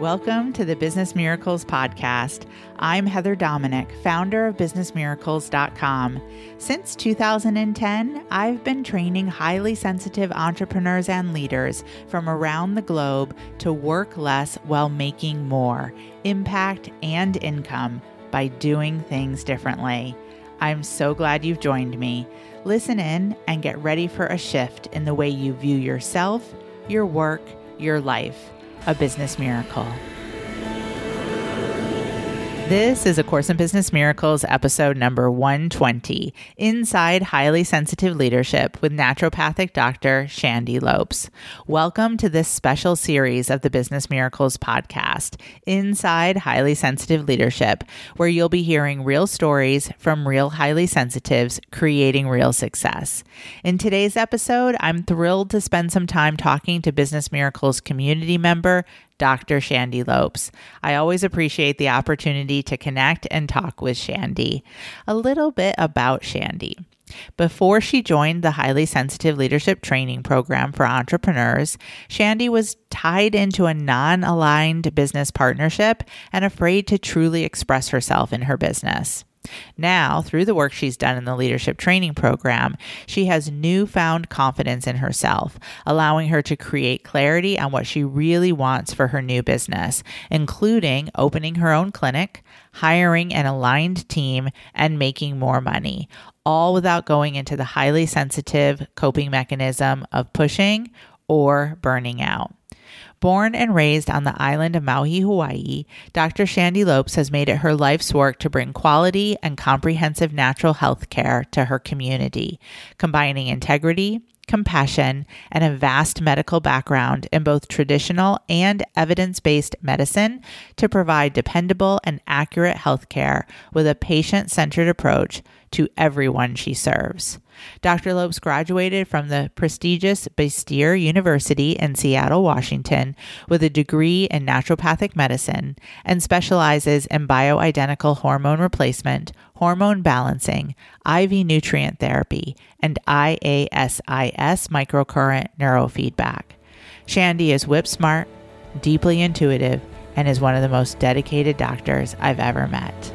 Welcome to the Business Miracles Podcast. I'm Heather Dominick, founder of BusinessMiracles.com. Since 2010, I've been training highly sensitive entrepreneurs and leaders from around the globe to work less while making more impact and income by doing things differently. I'm so glad you've joined me. Listen in and get ready for a shift in the way you view yourself, your work, your life a business miracle. This is A Course in Business Miracles, episode number 120 Inside Highly Sensitive Leadership with naturopathic doctor Chandy Lopes. Welcome to this special series of the Business Miracles podcast, Inside Highly Sensitive Leadership, where you'll be hearing real stories from real highly sensitives creating real success. In today's episode, I'm thrilled to spend some time talking to Business Miracles community member Dr. Chandy Lopes. I always appreciate the opportunity to connect and talk with Chandy. A little bit about Chandy. Before she joined the highly sensitive leadership training program for entrepreneurs, Chandy was tied into a non aligned business partnership and afraid to truly express herself in her business. Now, through the work she's done in the leadership training program, she has newfound confidence in herself, allowing her to create clarity on what she really wants for her new business, including opening her own clinic, hiring an aligned team, and making more money, all without going into the highly sensitive coping mechanism of pushing or burning out. Born and raised on the island of Maui, Hawaii, Dr. Chandy Lopes has made it her life's work to bring quality and comprehensive natural health care to her community, combining integrity, compassion, and a vast medical background in both traditional and evidence based medicine to provide dependable and accurate health care with a patient centered approach to everyone she serves. Dr. Lopes graduated from the prestigious Bastyr University in Seattle, Washington, with a degree in naturopathic medicine and specializes in bioidentical hormone replacement, hormone balancing, IV nutrient therapy, and IASIS microcurrent neurofeedback. Chandy is whip smart, deeply intuitive, and is one of the most dedicated doctors I've ever met.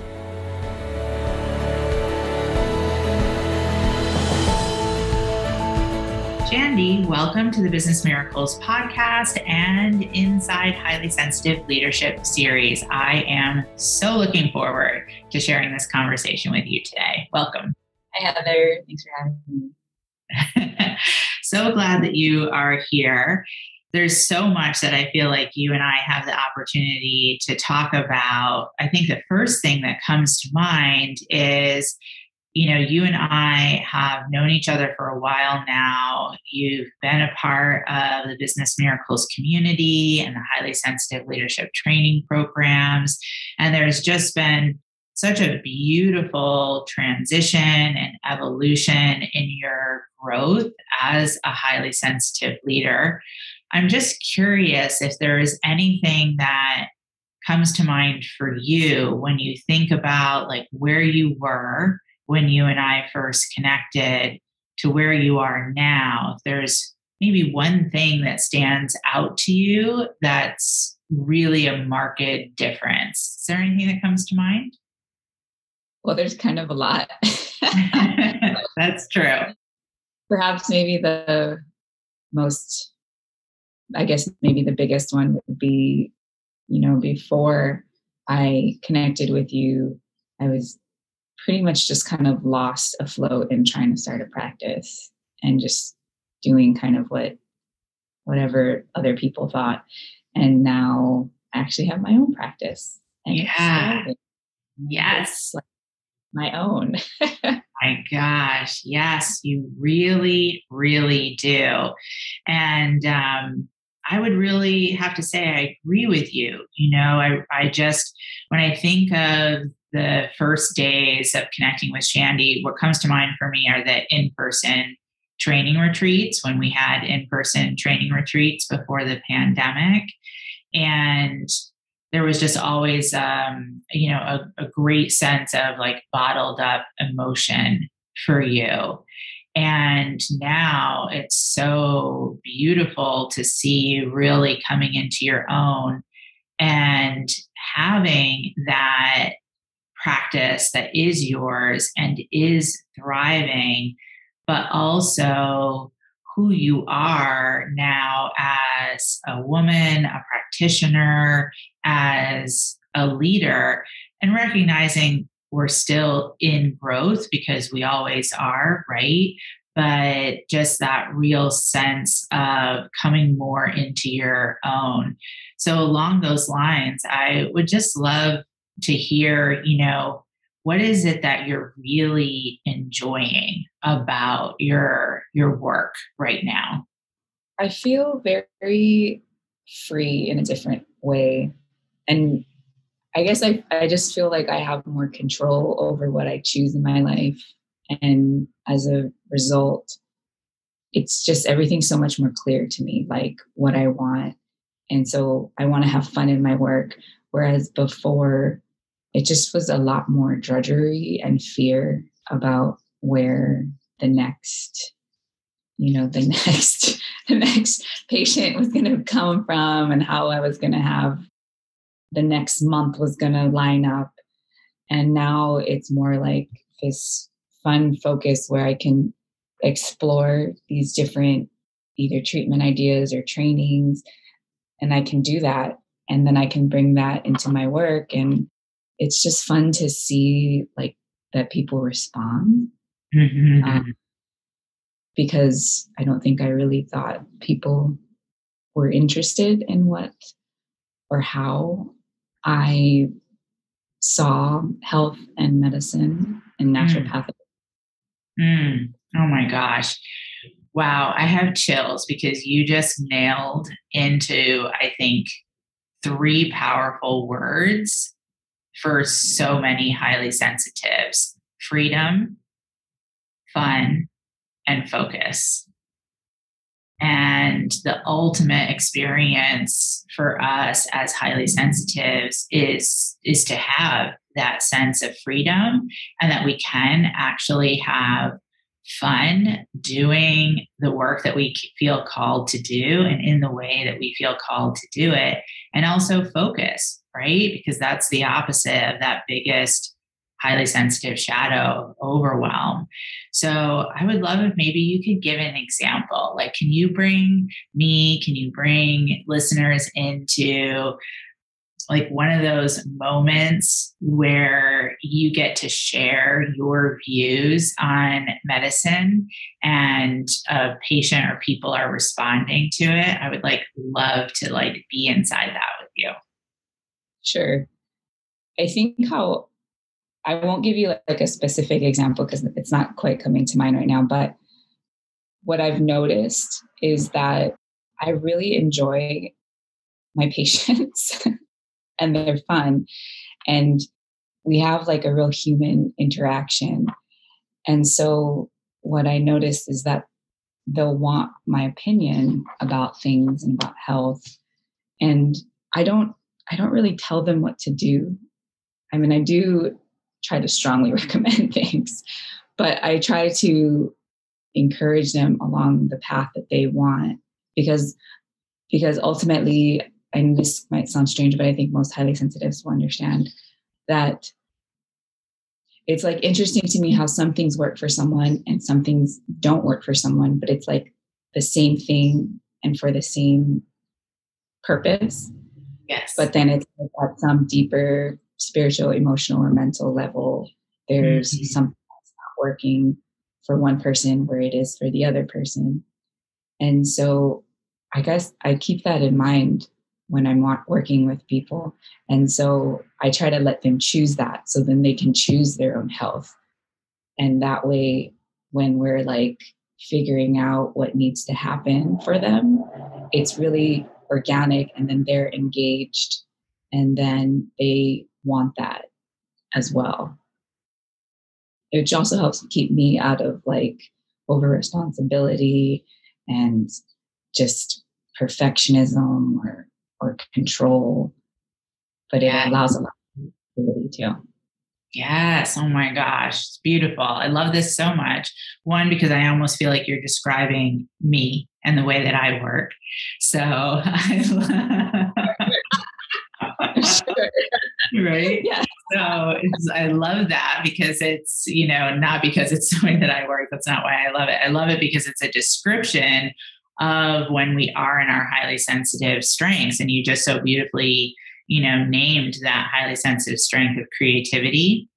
Chandy, welcome to the Business Miracles podcast and Inside Highly Sensitive Leadership series. I am so looking forward to sharing this conversation with you today. Welcome. Hi, Heather. Thanks for having me. so glad that you are here. There's so much that I feel like you and I have the opportunity to talk about. I think the first thing that comes to mind is you know, you and I have known each other for a while now. You've been a part of the Business Miracles community and the highly sensitive leadership training programs. And there's just been such a beautiful transition and evolution in your growth as a highly sensitive leader. I'm just curious if there is anything that comes to mind for you when you think about like where you were when you and I first connected to where you are now, if there's maybe one thing that stands out to you that's really a marked difference. Is there anything that comes to mind? Well, there's kind of a lot. that's true. Perhaps maybe the most, I guess, maybe the biggest one would be, you know, before I connected with you, I was pretty much just kind of lost afloat in trying to start a practice and just doing kind of what whatever other people thought. And now I actually have my own practice and yeah. yes. Like my own. My gosh. Yes you really really do. And um I would really have to say I agree with you. You know, I, I just, when I think of the first days of connecting with Chandy, what comes to mind for me are the in person training retreats when we had in person training retreats before the pandemic. And there was just always, um, you know, a, a great sense of like bottled up emotion for you. And now it's so beautiful to see you really coming into your own and having that practice that is yours and is thriving, but also who you are now as a woman, a practitioner, as a leader, and recognizing we're still in growth because we always are, right? But just that real sense of coming more into your own. So, along those lines, I would just love to hear, you know, what is it that you're really enjoying about your your work right now? I feel very free in a different way. And I guess I, I just feel like I have more control over what I choose in my life. And as a result, it's just everything so much more clear to me, like what I want. And so I want to have fun in my work. Whereas before, it just was a lot more drudgery and fear about where the next you know the next the next patient was going to come from and how i was going to have the next month was going to line up. And now it's more like this fun focus where i can explore these different either treatment ideas or trainings and i can do that and then i can bring that into my work and it's just fun to see like that people respond mm-hmm. um, because i don't think i really thought people were interested in what or how i saw health and medicine and mm. naturopathy mm. oh my gosh wow i have chills because you just nailed into i think three powerful words for so many highly sensitives freedom, fun, and focus. And the ultimate experience for us as highly sensitives is, is to have that sense of freedom and that we can actually have fun doing the work that we feel called to do and in the way that we feel called to do it and also focus right? Because that's the opposite of that biggest highly sensitive shadow overwhelm. So I would love if maybe you could give an example. Like, can you bring me, can you bring listeners into like one of those moments where you get to share your views on medicine and a patient or people are responding to it i would like love to like be inside that with you Sure. I think how I won't give you like a specific example because it's not quite coming to mind right now, but what I've noticed is that I really enjoy my patients and they're fun. And we have like a real human interaction. And so what I noticed is that they'll want my opinion about things and about health. And I don't I don't really tell them what to do. I mean, I do try to strongly recommend things, but I try to encourage them along the path that they want because because ultimately and this might sound strange but i think most highly sensitives will understand that it's like interesting to me how some things work for someone and some things don't work for someone but it's like the same thing and for the same purpose Yes. But then it's at some deeper spiritual, emotional, or mental level, there's mm-hmm. something that's not working for one person where it is for the other person. And so I guess I keep that in mind when I'm working with people. And so I try to let them choose that so then they can choose their own health. And that way, when we're like figuring out what needs to happen for them, it's really organic and then they're engaged and then they want that as well which also helps keep me out of like over responsibility and just perfectionism or or control but it allows a lot of ability too Yes. Oh my gosh. It's beautiful. I love this so much. One, because I almost feel like you're describing me and the way that I work. So I love, right? Yeah. So I love that because it's, you know, not because it's the way that I work. That's not why I love it. I love it because it's a description of when we are in our highly sensitive strengths. And you just so beautifully, you know, named that highly sensitive strength of creativity.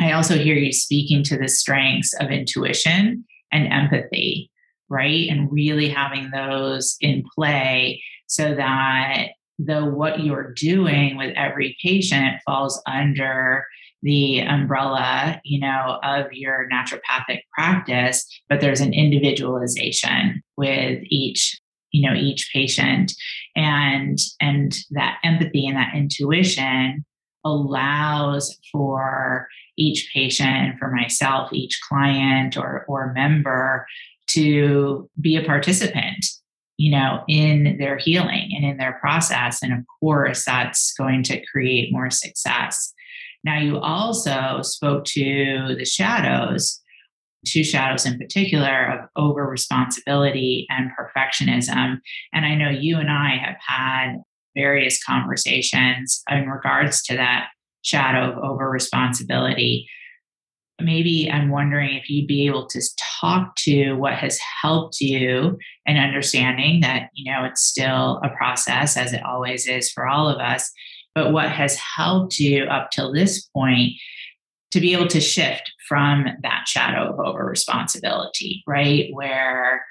I also hear you speaking to the strengths of intuition and empathy, right? And really having those in play so that though what you're doing with every patient falls under the umbrella you know of your naturopathic practice but there's an individualization with each you know each patient and and that empathy and that intuition allows for each patient for myself each client or or member to be a participant you know, in their healing and in their process. And of course, that's going to create more success. Now, you also spoke to the shadows, two shadows in particular of over responsibility and perfectionism. And I know you and I have had various conversations in regards to that shadow of over responsibility maybe I'm wondering if you'd be able to talk to what has helped you in understanding that, you know, it's still a process as it always is for all of us, but what has helped you up till this point to be able to shift from that shadow of over responsibility, right? Where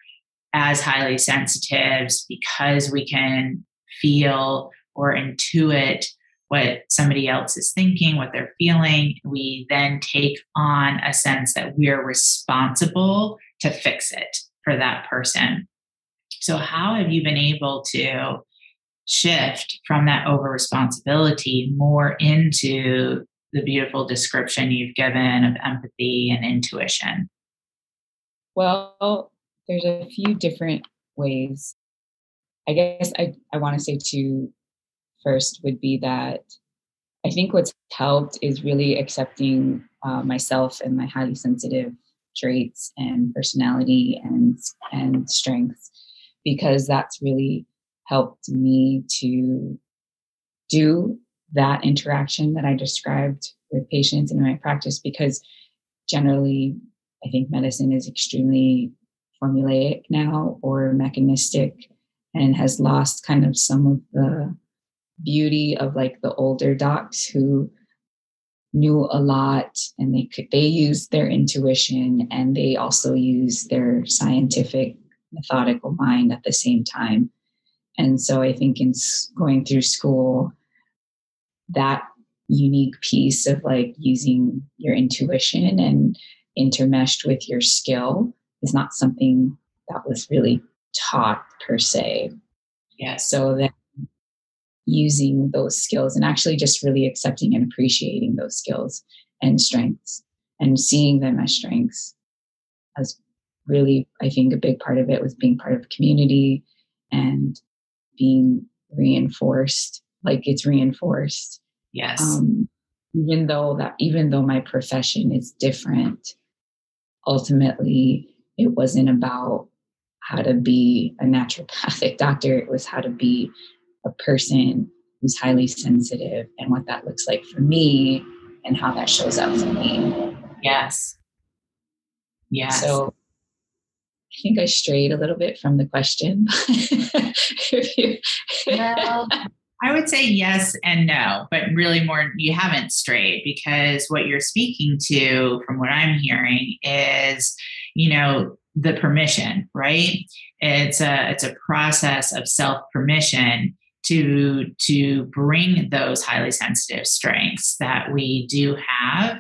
as highly sensitives, because we can feel or intuit what somebody else is thinking, what they're feeling. We then take on a sense that we're responsible to fix it for that person. So, how have you been able to shift from that over responsibility more into the beautiful description you've given of empathy and intuition? Well, there's a few different ways. I guess I, I want to say to first would be that I think what's helped is really accepting uh, myself and my highly sensitive traits and personality and and strengths because that's really helped me to do that interaction that I described with patients in my practice because generally I think medicine is extremely formulaic now or mechanistic and has lost kind of some of the beauty of like the older docs who knew a lot and they could they used their intuition and they also used their scientific methodical mind at the same time and so i think in going through school that unique piece of like using your intuition and intermeshed with your skill is not something that was really taught per se. Yeah so that using those skills and actually just really accepting and appreciating those skills and strengths and seeing them as strengths as really i think a big part of it was being part of community and being reinforced like it's reinforced yes um, even though that even though my profession is different ultimately it wasn't about how to be a naturopathic doctor it was how to be a person who's highly sensitive and what that looks like for me and how that shows up for me. Yes. Yes. So I think I strayed a little bit from the question. well, I would say yes and no, but really more, you haven't strayed because what you're speaking to, from what I'm hearing, is, you know, the permission, right? It's a it's a process of self permission to to bring those highly sensitive strengths that we do have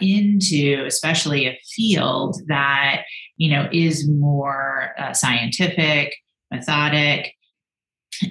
into especially a field that you know is more uh, scientific methodic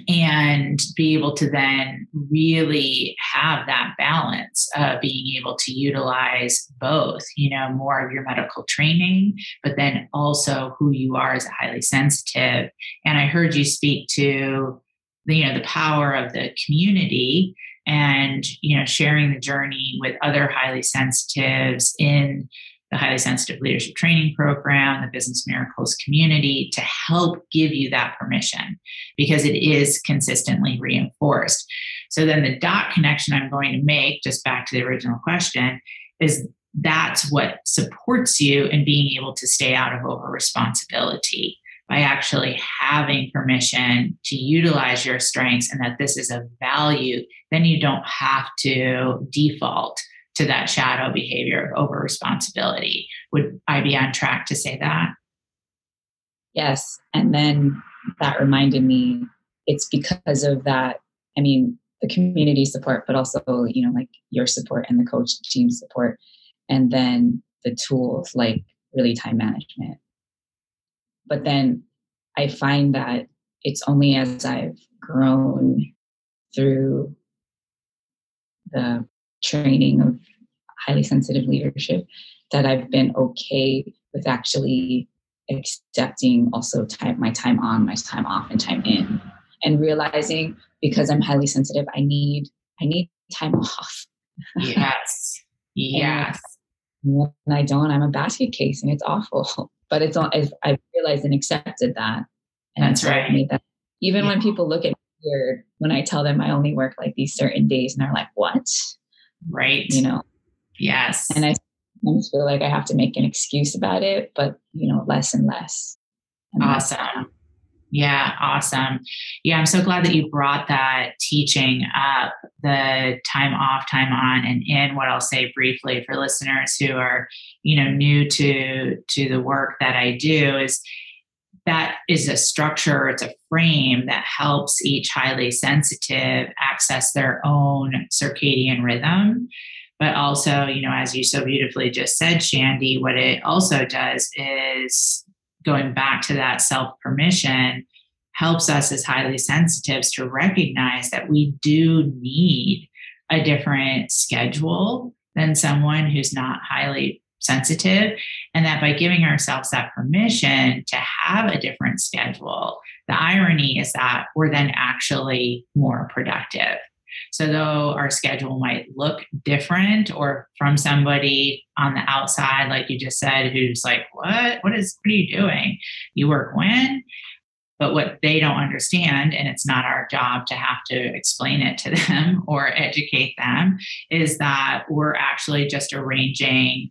and be able to then really have that balance of being able to utilize both you know more of your medical training but then also who you are as a highly sensitive. And i heard you speak to you know the power of the community and you know sharing the journey with other highly sensitives in the highly sensitive leadership training program, the business miracles community to help give you that permission because it is consistently reinforced. So then the dot connection I'm going to make, just back to the original question, is that's what supports you in being able to stay out of over responsibility by actually having permission to utilize your strengths and that this is a value, then you don't have to default to that shadow behavior of over responsibility. Would I be on track to say that? Yes. And then that reminded me it's because of that. I mean, the community support, but also, you know, like your support and the coach team support. And then the tools like really time management. But then I find that it's only as I've grown through the training of highly sensitive leadership that I've been okay with actually accepting also time my time on, my time off, and time in, and realizing because I'm highly sensitive, I need I need time off. Yes. Yes. When I don't, I'm a basket case, and it's awful. But it's all I've, I've realized and accepted that. And That's right. That even yeah. when people look at me weird when I tell them I only work like these certain days, and they're like, "What?" Right. You know, Yes. And I sometimes feel like I have to make an excuse about it, but you know, less and less. And awesome. Less. Yeah, awesome. Yeah, I'm so glad that you brought that teaching up, the time off, time on, and in. What I'll say briefly for listeners who are, you know, new to to the work that I do is that is a structure, it's a frame that helps each highly sensitive access their own circadian rhythm but also, you know, as you so beautifully just said, Chandy, what it also does is going back to that self permission helps us as highly sensitives to recognize that we do need a different schedule than someone who's not highly sensitive. And that by giving ourselves that permission to have a different schedule, the irony is that we're then actually more productive. So, though our schedule might look different, or from somebody on the outside, like you just said, who's like, What? What is, what are you doing? You work when? But what they don't understand, and it's not our job to have to explain it to them or educate them, is that we're actually just arranging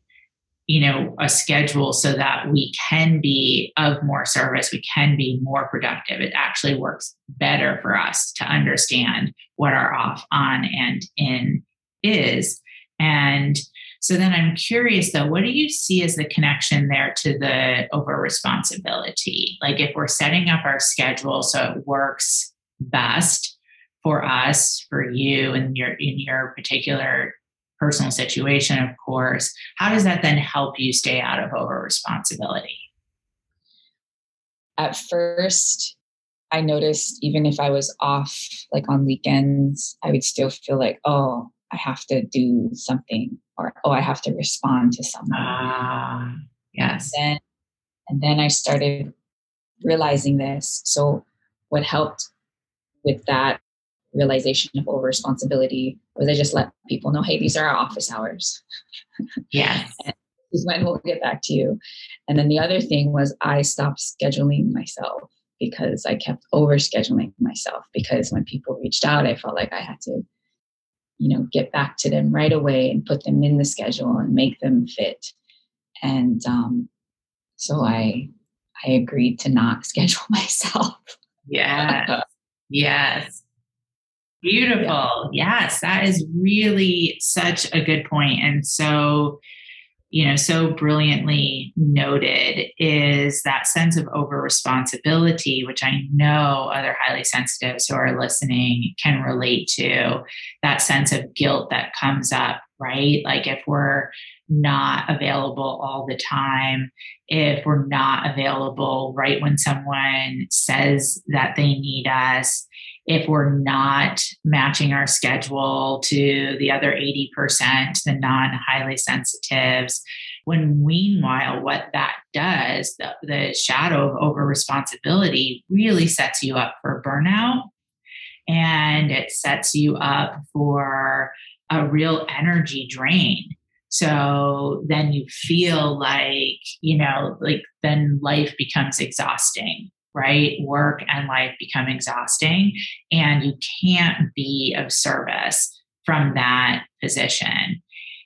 you know a schedule so that we can be of more service we can be more productive. It actually works better for us to understand what our off on and in is. And so then i'm curious though what do you see as the connection there to the over responsibility? Like if we're setting up our schedule so it works best for us for you and your in your particular personal situation, of course. How does that then help you stay out of over responsibility? At first, I noticed even if I was off, like on weekends, I would still feel like, oh, I have to do something, or oh, I have to respond to someone. Ah, yes. And then, and then I started realizing this. So, what helped with that realization of over responsibility was I just let people know, hey, these are our office hours. Yeah. is when we'll get back to you. And then the other thing was I stopped scheduling myself because I kept over scheduling myself because when people reached out, I felt like I had to, you know, get back to them right away and put them in the schedule and make them fit. And um, so I I agreed to not schedule myself. Yeah. yes. Beautiful. Yeah. Yes, that is really such a good point and so you know so brilliantly noted is that sense of over responsibility which i know other highly sensitives who are listening can relate to that sense of guilt that comes up right like if we're not available all the time if we're not available right when someone says that they need us if we're not matching our schedule to the other 80%, the non highly sensitives. When meanwhile, what that does, the, the shadow of over responsibility really sets you up for burnout and it sets you up for a real energy drain. So then you feel like, you know, like then life becomes exhausting, right? Work and life become exhausting, and you can't be of service from that position.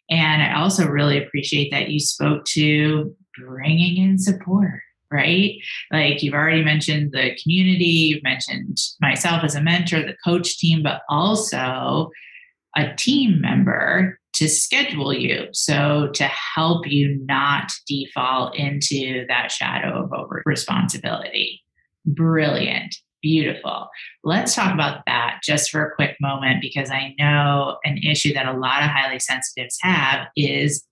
And I also really appreciate that you spoke to bringing in support, right? Like you've already mentioned the community, you've mentioned myself as a mentor, the coach team, but also a team member to schedule you. So to help you not default into that shadow of over responsibility. Brilliant. Beautiful. Let's talk about that just for a quick moment because I know an issue that a lot of highly sensitives have is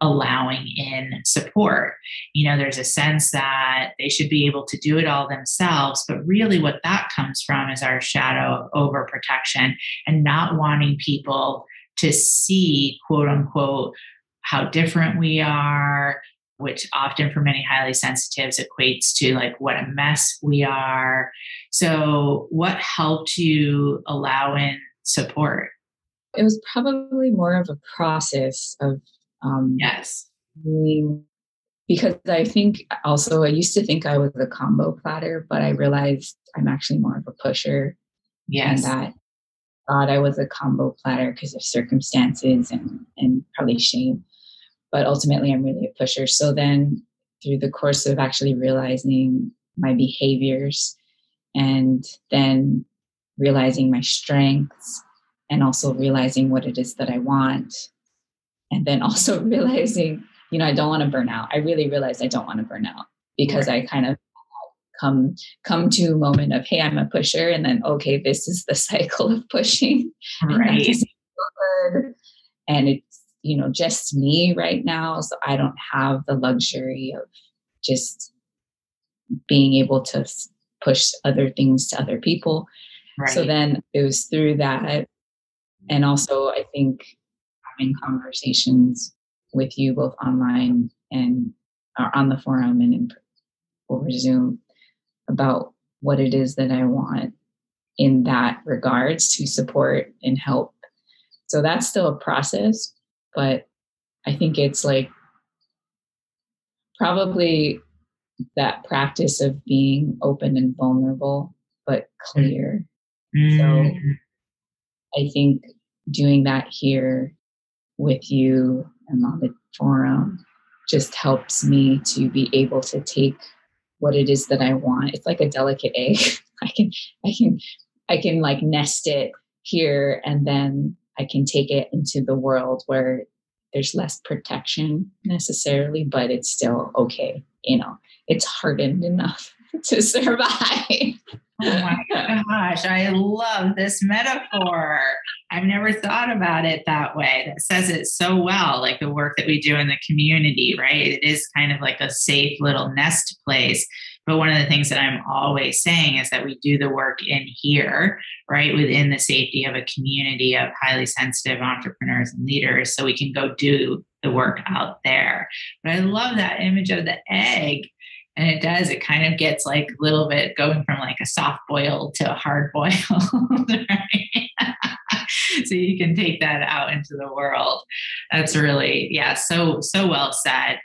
allowing in support. You know, there's a sense that they should be able to do it all themselves, but really what that comes from is our shadow of overprotection and not wanting people to see, quote unquote, how different we are, which often for many highly sensitives equates to like what a mess we are. So, what helped you allow in support? It was probably more of a process of um, yes, because I think also I used to think I was a combo platter, but I realized I'm actually more of a pusher. Yes, and that thought I was a combo platter because of circumstances and, and probably shame. But ultimately, I'm really a pusher. So then, through the course of actually realizing my behaviors and then realizing my strengths and also realizing what it is that I want, and then also realizing, you know, I don't want to burn out. I really realized I don't want to burn out because right. I kind of come come to a moment of hey i'm a pusher and then okay this is the cycle of pushing right and, and it's you know just me right now so i don't have the luxury of just being able to push other things to other people right. so then it was through that and also i think having conversations with you both online and or on the forum and in, over zoom about what it is that I want in that regards to support and help. So that's still a process, but I think it's like probably that practice of being open and vulnerable, but clear. Mm. So I think doing that here with you and on the forum just helps me to be able to take what it is that I want. It's like a delicate egg. I can I can I can like nest it here and then I can take it into the world where there's less protection necessarily, but it's still okay. You know, it's hardened enough to survive. Oh my gosh, I love this metaphor. I've never thought about it that way. That says it so well, like the work that we do in the community, right? It is kind of like a safe little nest place. But one of the things that I'm always saying is that we do the work in here, right, within the safety of a community of highly sensitive entrepreneurs and leaders, so we can go do the work out there. But I love that image of the egg and it does it kind of gets like a little bit going from like a soft boil to a hard boil so you can take that out into the world. That's really yeah so so well said.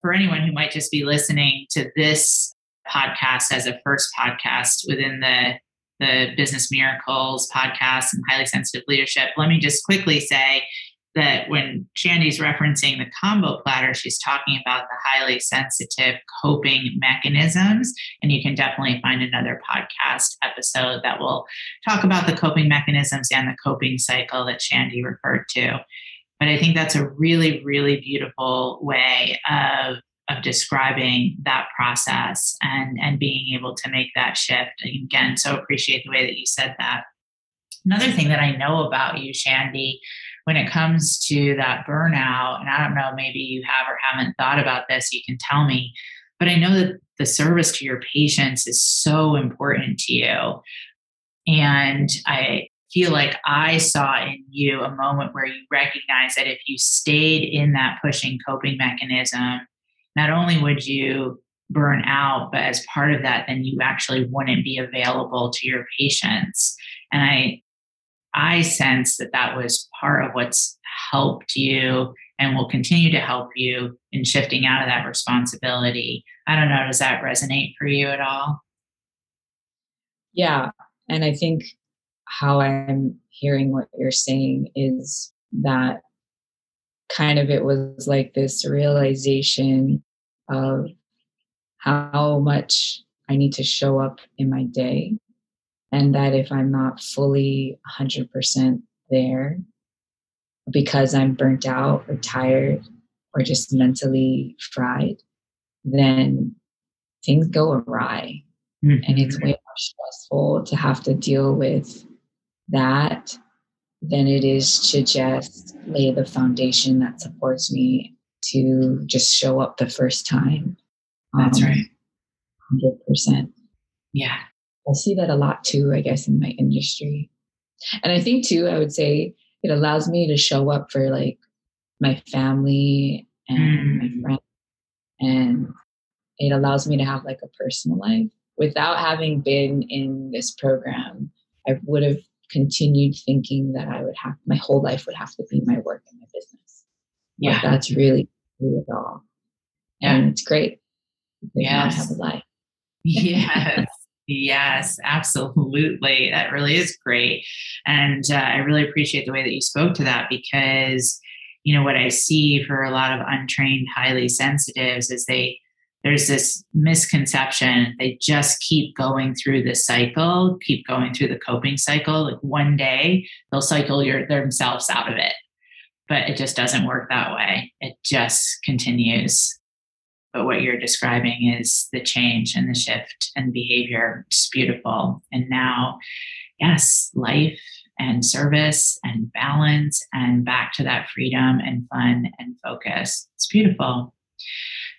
For anyone who might just be listening to this podcast as a first podcast within the the business miracles podcast and highly sensitive leadership let me just quickly say that when Chandy's referencing the combo platter, she's talking about the highly sensitive coping mechanisms. And you can definitely find another podcast episode that will talk about the coping mechanisms and the coping cycle that Chandy referred to. But I think that's a really, really beautiful way of of describing that process and and being able to make that shift. And again, so appreciate the way that you said that. Another thing that I know about you, Chandy, when it comes to that burnout, and I don't know, maybe you have or haven't thought about this, you can tell me, but I know that the service to your patients is so important to you. And I feel like I saw in you a moment where you recognize that if you stayed in that pushing coping mechanism, not only would you burn out, but as part of that, then you actually wouldn't be available to your patients. And I I sense that that was part of what's helped you and will continue to help you in shifting out of that responsibility. I don't know, does that resonate for you at all? Yeah. And I think how I'm hearing what you're saying is that kind of it was like this realization of how much I need to show up in my day. And that if I'm not fully 100% there because I'm burnt out or tired or just mentally fried, then things go awry. Mm-hmm. And it's way more stressful to have to deal with that than it is to just lay the foundation that supports me to just show up the first time. That's um, right. 100%. Yeah. I see that a lot too, I guess, in my industry. And I think too, I would say it allows me to show up for like my family and mm. my friends. And it allows me to have like a personal life. Without having been in this program, I would have continued thinking that I would have my whole life would have to be my work and my business. Yeah. But that's really, really it all. Yeah. And it's great. Yeah. I have a life. yes. Yes, absolutely. That really is great. And uh, I really appreciate the way that you spoke to that because, you know, what I see for a lot of untrained, highly sensitives is they there's this misconception. They just keep going through this cycle keep going through the coping cycle. Like one day they'll cycle your, themselves out of it. But it just doesn't work that way. It just continues. But what you're describing is the change and the shift and behavior it's beautiful. And now yes life and service and balance and back to that freedom and fun and focus. It's beautiful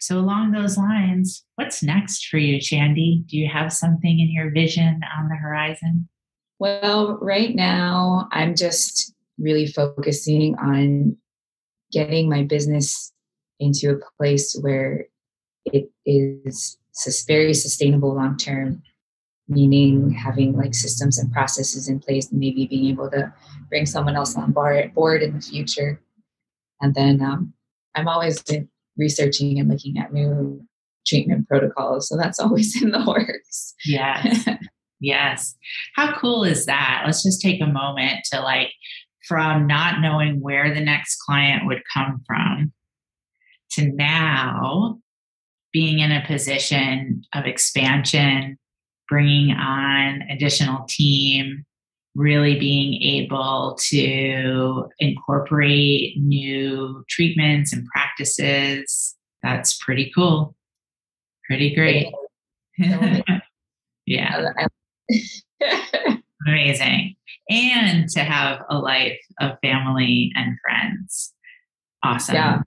so, along those lines, what's next for you, Chandy? Do you have something in your vision on the horizon? Well, right now, I'm just really focusing on getting my business into a place where it is very sustainable long term, meaning having like systems and processes in place maybe being able to bring someone else on board in the future. And then um, I'm always researching and looking at new treatment protocols. So that's always in the works. Yes. yes. How cool is that? Let's just take a moment to like, from not knowing where the next client would come from to now being in a position of expansion, bringing on additional team, really being able to incorporate new treatments and practices. That's pretty cool. Pretty great. yeah. Amazing. And to have a life of family and friends. Awesome. Yeah.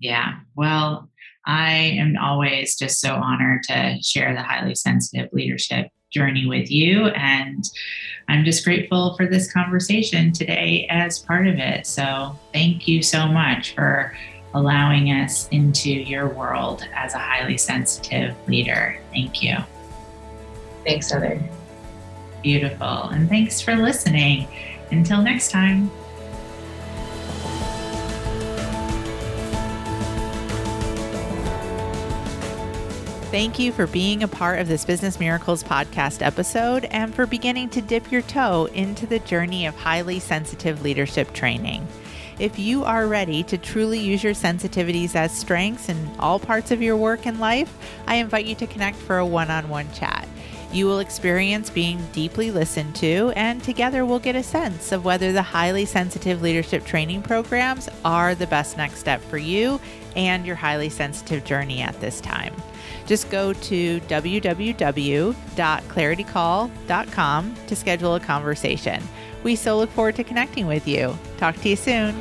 Yeah. Well, I am always just so honored to share the highly sensitive leadership journey with you. And I'm just grateful for this conversation today as part of it. So thank you so much for allowing us into your world as a highly sensitive leader. Thank you. Thanks, Heather. Beautiful. And thanks for listening. Until next time. Thank you for being a part of this Business Miracles podcast episode and for beginning to dip your toe into the journey of highly sensitive leadership training. If you are ready to truly use your sensitivities as strengths in all parts of your work and life, I invite you to connect for a one on one chat. You will experience being deeply listened to, and together we'll get a sense of whether the highly sensitive leadership training programs are the best next step for you and your highly sensitive journey at this time just go to www.claritycall.com to schedule a conversation. We so look forward to connecting with you. Talk to you soon.